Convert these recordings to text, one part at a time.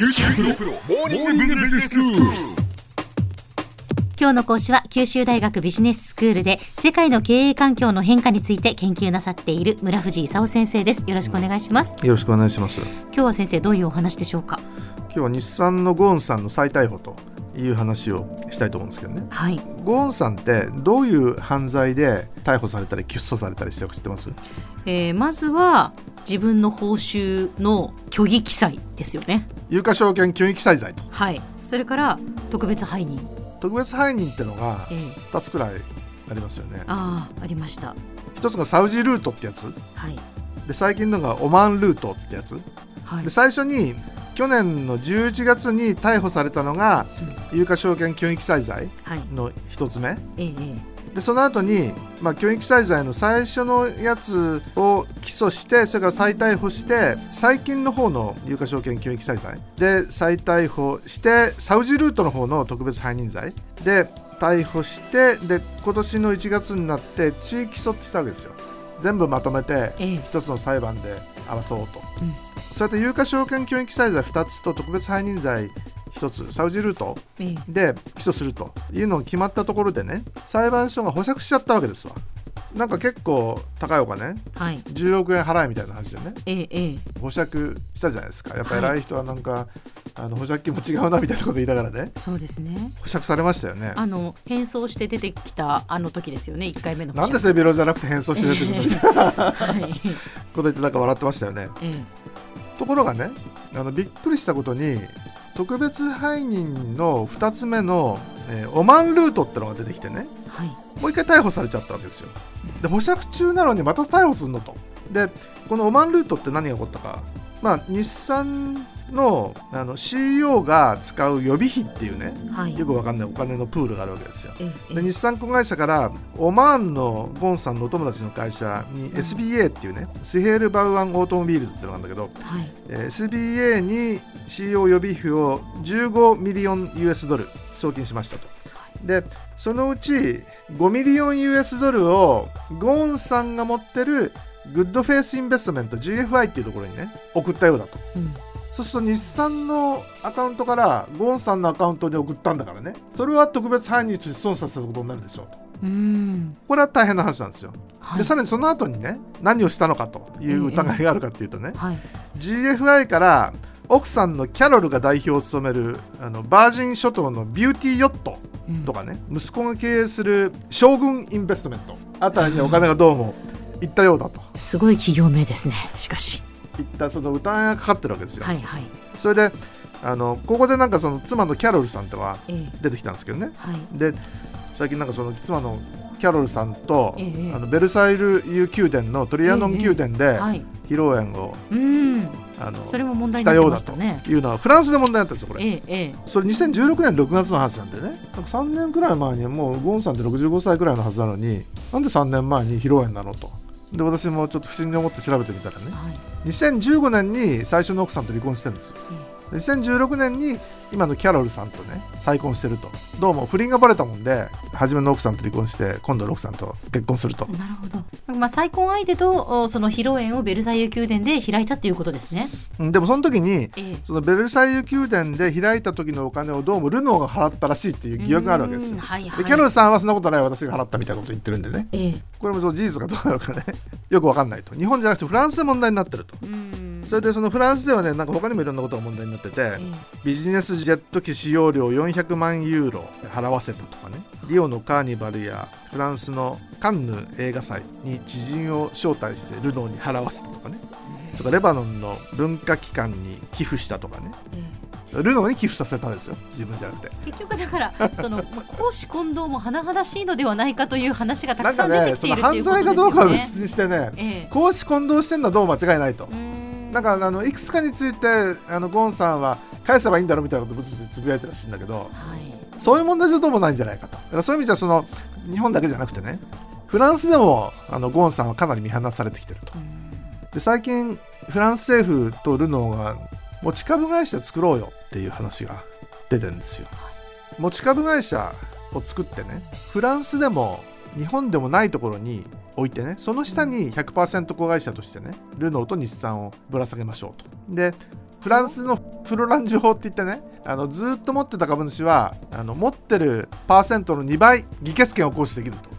九州大学モーニングビジネススクール。今日の講師は九州大学ビジネススクールで世界の経営環境の変化について研究なさっている村藤勲先生ですよろしくお願いしますよろしくお願いします。今日は先生どういうお話でしょうか？今日は日産のゴーンさんの再逮捕という話をしたいと思うんですけどね。はいゴーンさんってどういう犯罪で逮捕されたり起訴されたりしてるか知ってます？えーまずは自分の報酬の虚偽記載ですよね有価証券虚偽記載罪と。はい。それから特別背任、特別背任ってのがえー2つくらいありますよね。ああありました。一つがサウジルートってやつ。はい。で最近のがオマーンルートってやつ。はい。で最初に去年の11月に逮捕されたのが有価証券虚偽記載罪はい。の一つ目。えーえでその後に、まあ、虚偽記載罪の最初のやつを起訴してそれから再逮捕して最近の方の有価証券虚偽記載罪で再逮捕してサウジルートの方の特別背任罪。で逮捕してで今年の1月になって地域起訴ってしたわけですよ。全部まとめてーえ。ー一つの裁判で争おうと、うん。そうやって有価証券虚偽記載罪2つと特別背任罪1つサウジルートえーで起訴するというのが決まったところでね裁判所が保釈しちゃったわけですわ。なんか結構高いお金はい。10億円払えみたいな話でねえーえー保釈したじゃないですか。やっぱはい。偉い人はなんか、あの保釈金も違うなみたいなこと言いながらねそうですね。保釈されましたよね。あの変装して出てきたあの時ですよね一回目のなんで背広じゃなくて変装して出てくるの？みたいなはいこと言ってなんか笑ってましたよね。えーところがねあのびっくりしたことに特別背任の2つ目の、えーオマーンルートってのが出てきてねはいもう一回逮捕されちゃったわけですよ。で保釈中なのにまた逮捕するのと。でこのオマーンルートって何が起こったか、まあ、日産のあの CEO が使う予備費っていうねはい。よくわかんないお金のプールがあるわけですよ。で日産子会社からオマーンのゴーンさんのお友達の会社に SBA っていうね Suhail Bahwan Automobiles っていうのがあるんだけど、はい。えー SBA に CEO 予備費を15ミリオン US ドル送金しましたと。でそのうち5ミリオン US ドルをゴーンさんが持ってる Good Faith Investments GFI っていうところにね送ったようだと。うんそうすると日産のアカウントからゴーンさんのアカウントに送ったんだからね。それは特別背任として損させたことになるでしょうと。うん。これは大変な話なんですよ、はい。でさらにその後にね何をしたのかという疑いがあるかっていうとね、はい。GFI から奥さんのキャロルが代表を務めるあのバージン諸島のビューティーヨットうん。とかね、息子が経営する将軍インベストメント。あたりにお金がどうも行ったようだと。すごい企業名ですねしかしいったその疑いがかかってるわけですよ、はいはい。それであのここでなんかその妻のキャロルさんとはえー出てきたんですけどね。はい。で最近なんかその妻のキャロルさんと、ええあのベルサイユ宮殿のトリアノン宮殿ではい。披露宴を、うん。あのそれも問題しになってたようだと。いうのはフランスで問題になったんですよこれ。ええええ。それ2016年6月の話なんでね。なんか3年くらい前にもうゴンさんって65歳くらいのはずなのになんで3年前に披露宴なのとで私もちょっと不審に思って調べてみたらね。はい。2015年に最初の奥さんと離婚してるんですよで2016年に今のキャロルさんとね再婚してると。どうも不倫がバレたもんで初めの奥さんと離婚して今度の奥さんと結婚すると。なるほど。まあ再婚相手とおその披露宴をベルサイユ宮殿で開いたということですね。うんでもその時にええ。そのベルサイユ宮殿で開いた時のお金をどうもルノーが払ったらしいっていう疑惑があるわけですよ。うんはいはい。でキャロルさんはそんなことない私が払ったみたいなこと言ってるんでね。ええ。これもその事実かどうなのかね。よくわかんないと。日本じゃなくてフランスで問題になってると。うんそれでそのフランスではねなんか他にもいろんなことが問題になっててえビジネスジェット機使用料400万ユーロ払わせたとかねリオのカーニバルやフランスのカンヌ映画祭に知人を招待してルノーに払わせたとかね。とかレバノンの文化機関に寄付したとかね。ええルノーに寄付させたんですよ自分じゃなくて。結局だから そのまあ公私混同も甚だしいのではないかという話がたくさん出てきているという犯ことですよね。罪かどうかは別にしてねええ。公私混同してんのはどうも間違いないと。うーんなんかあのいくつかについてあのゴンさんは返せばいいんだろうみたいなことブツブツつぶやいてるらしいんだけどはい。そういう問題じゃどうもないんじゃないかと。だからそういう意味じゃその日本だけじゃなくてねフランスでもあのゴンさんはかなり見放されてきてると。うん。で最近フランス政府とルノーが持ち株会社作ろうよっていう話が出てるんですよ。持ち株会社を作ってねフランスでも日本でもないところに置いてねその下に100%子会社としてねルノーと日産をぶら下げましょうと。でフランスのフプロランジ法って言ってねあのずっと持ってた株主はあの持ってるパーセントの2倍議決権を行使できると。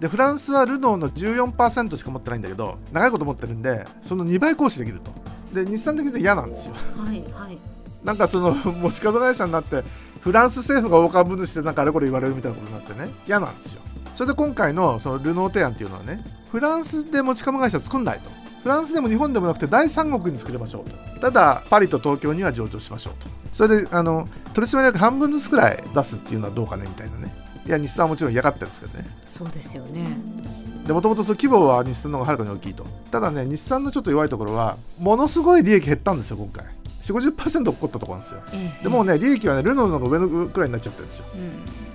でフランスはルノーの14%しか持ってないんだけど長いこと持ってるんでその2倍行使できると。で日産的には嫌なんですよ。はいはい。なんかその持ち株会社になってフランス政府が大株主でなんかあれこれ言われるみたいなことになってね嫌なんですよそれで今回のそのルノー提案っていうのはねフランスで持ち株会社作んないと。フランスでも日本でもなくて第三国に作りましょうと。ただパリと東京には上場しましょうと。それであの取締役半分ずつくらい出すっていうのはどうかねみたいなね。いや日産はもちろん嫌がってるんですけどね。そうですよね。でもともと規模は日産の方がはるかに大きいと。ただね日産のちょっと弱いところはものすごい利益減ったんですよ今回。4 5 0起こったところなんですよ。ええ。でもうね利益はねルノーの方が上のくらいになっちゃってるんですよ。うん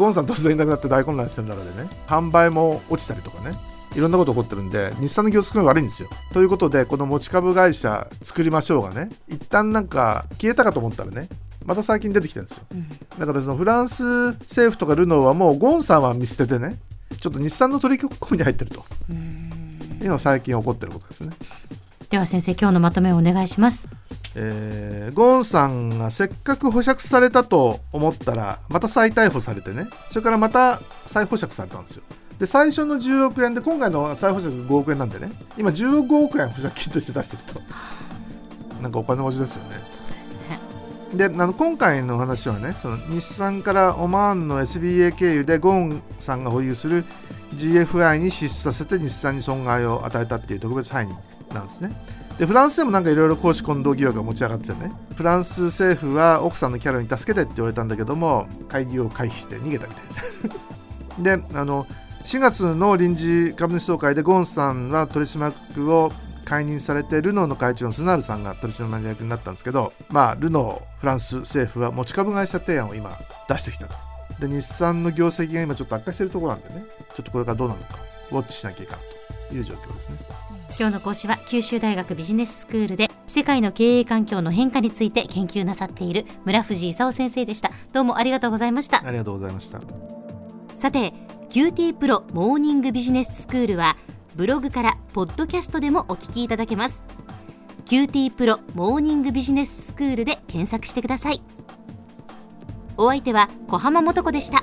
ゴンさん突然いなくなって大混乱してる中でね販売も落ちたりとかねいろんなこと起こってるんで日産の業績が悪いんですよ。ということでこの持ち株会社作りましょうがね一旦なんか消えたかと思ったらねまた最近出てきてるんですよ。うん。だからそのフランス政府とかルノーはもうゴンさんは見捨ててねちょっと日産の取り組みに入ってると。いうのが最近起こってることですね。では先生今日のまとめをお願いしますえーゴーンさんがせっかく保釈されたと思ったらまた再逮捕されてね。それからまた再保釈されたんですよ。で最初の10億円で今回の再保釈5億円なんでね。今15億円保釈金として出してると。なんかお金持ちですよね。そうですね。であの今回の話はねその日産からオマーンの SBA 経由でゴーンさんが保有する GFI に支出させて日産に損害を与えたっていう特別背任なんですねでフランスでもなんかいろいろ公私混同疑惑が持ち上がっててね。フランス政府は奥さんのキャラに助けてって言われたんだけども会議を回避して逃げたみたいです。であの4月の臨時株主総会でゴーンさんは取締役を解任されてルノーの会長のスナールさんが取締役になったんですけど、まあ、ルノーフランス政府は持ち株会社提案を今出してきたと。で日産の業績が今ちょっと悪化してるところなんでね。ちょっとこれからどうなのか。ウォッチしなきゃいかんと。いう状況ですね。今日の講師は九州大学ビジネススクールで世界の経営環境の変化について研究なさっている村藤勲先生でした。どうもありがとうございました。ありがとうございました。さて QT プロモーニングビジネススクールはブログからポッドキャストでもお聞きいただけます。QT プロモーニングビジネススクールで検索してください。お相手は小浜もとこでした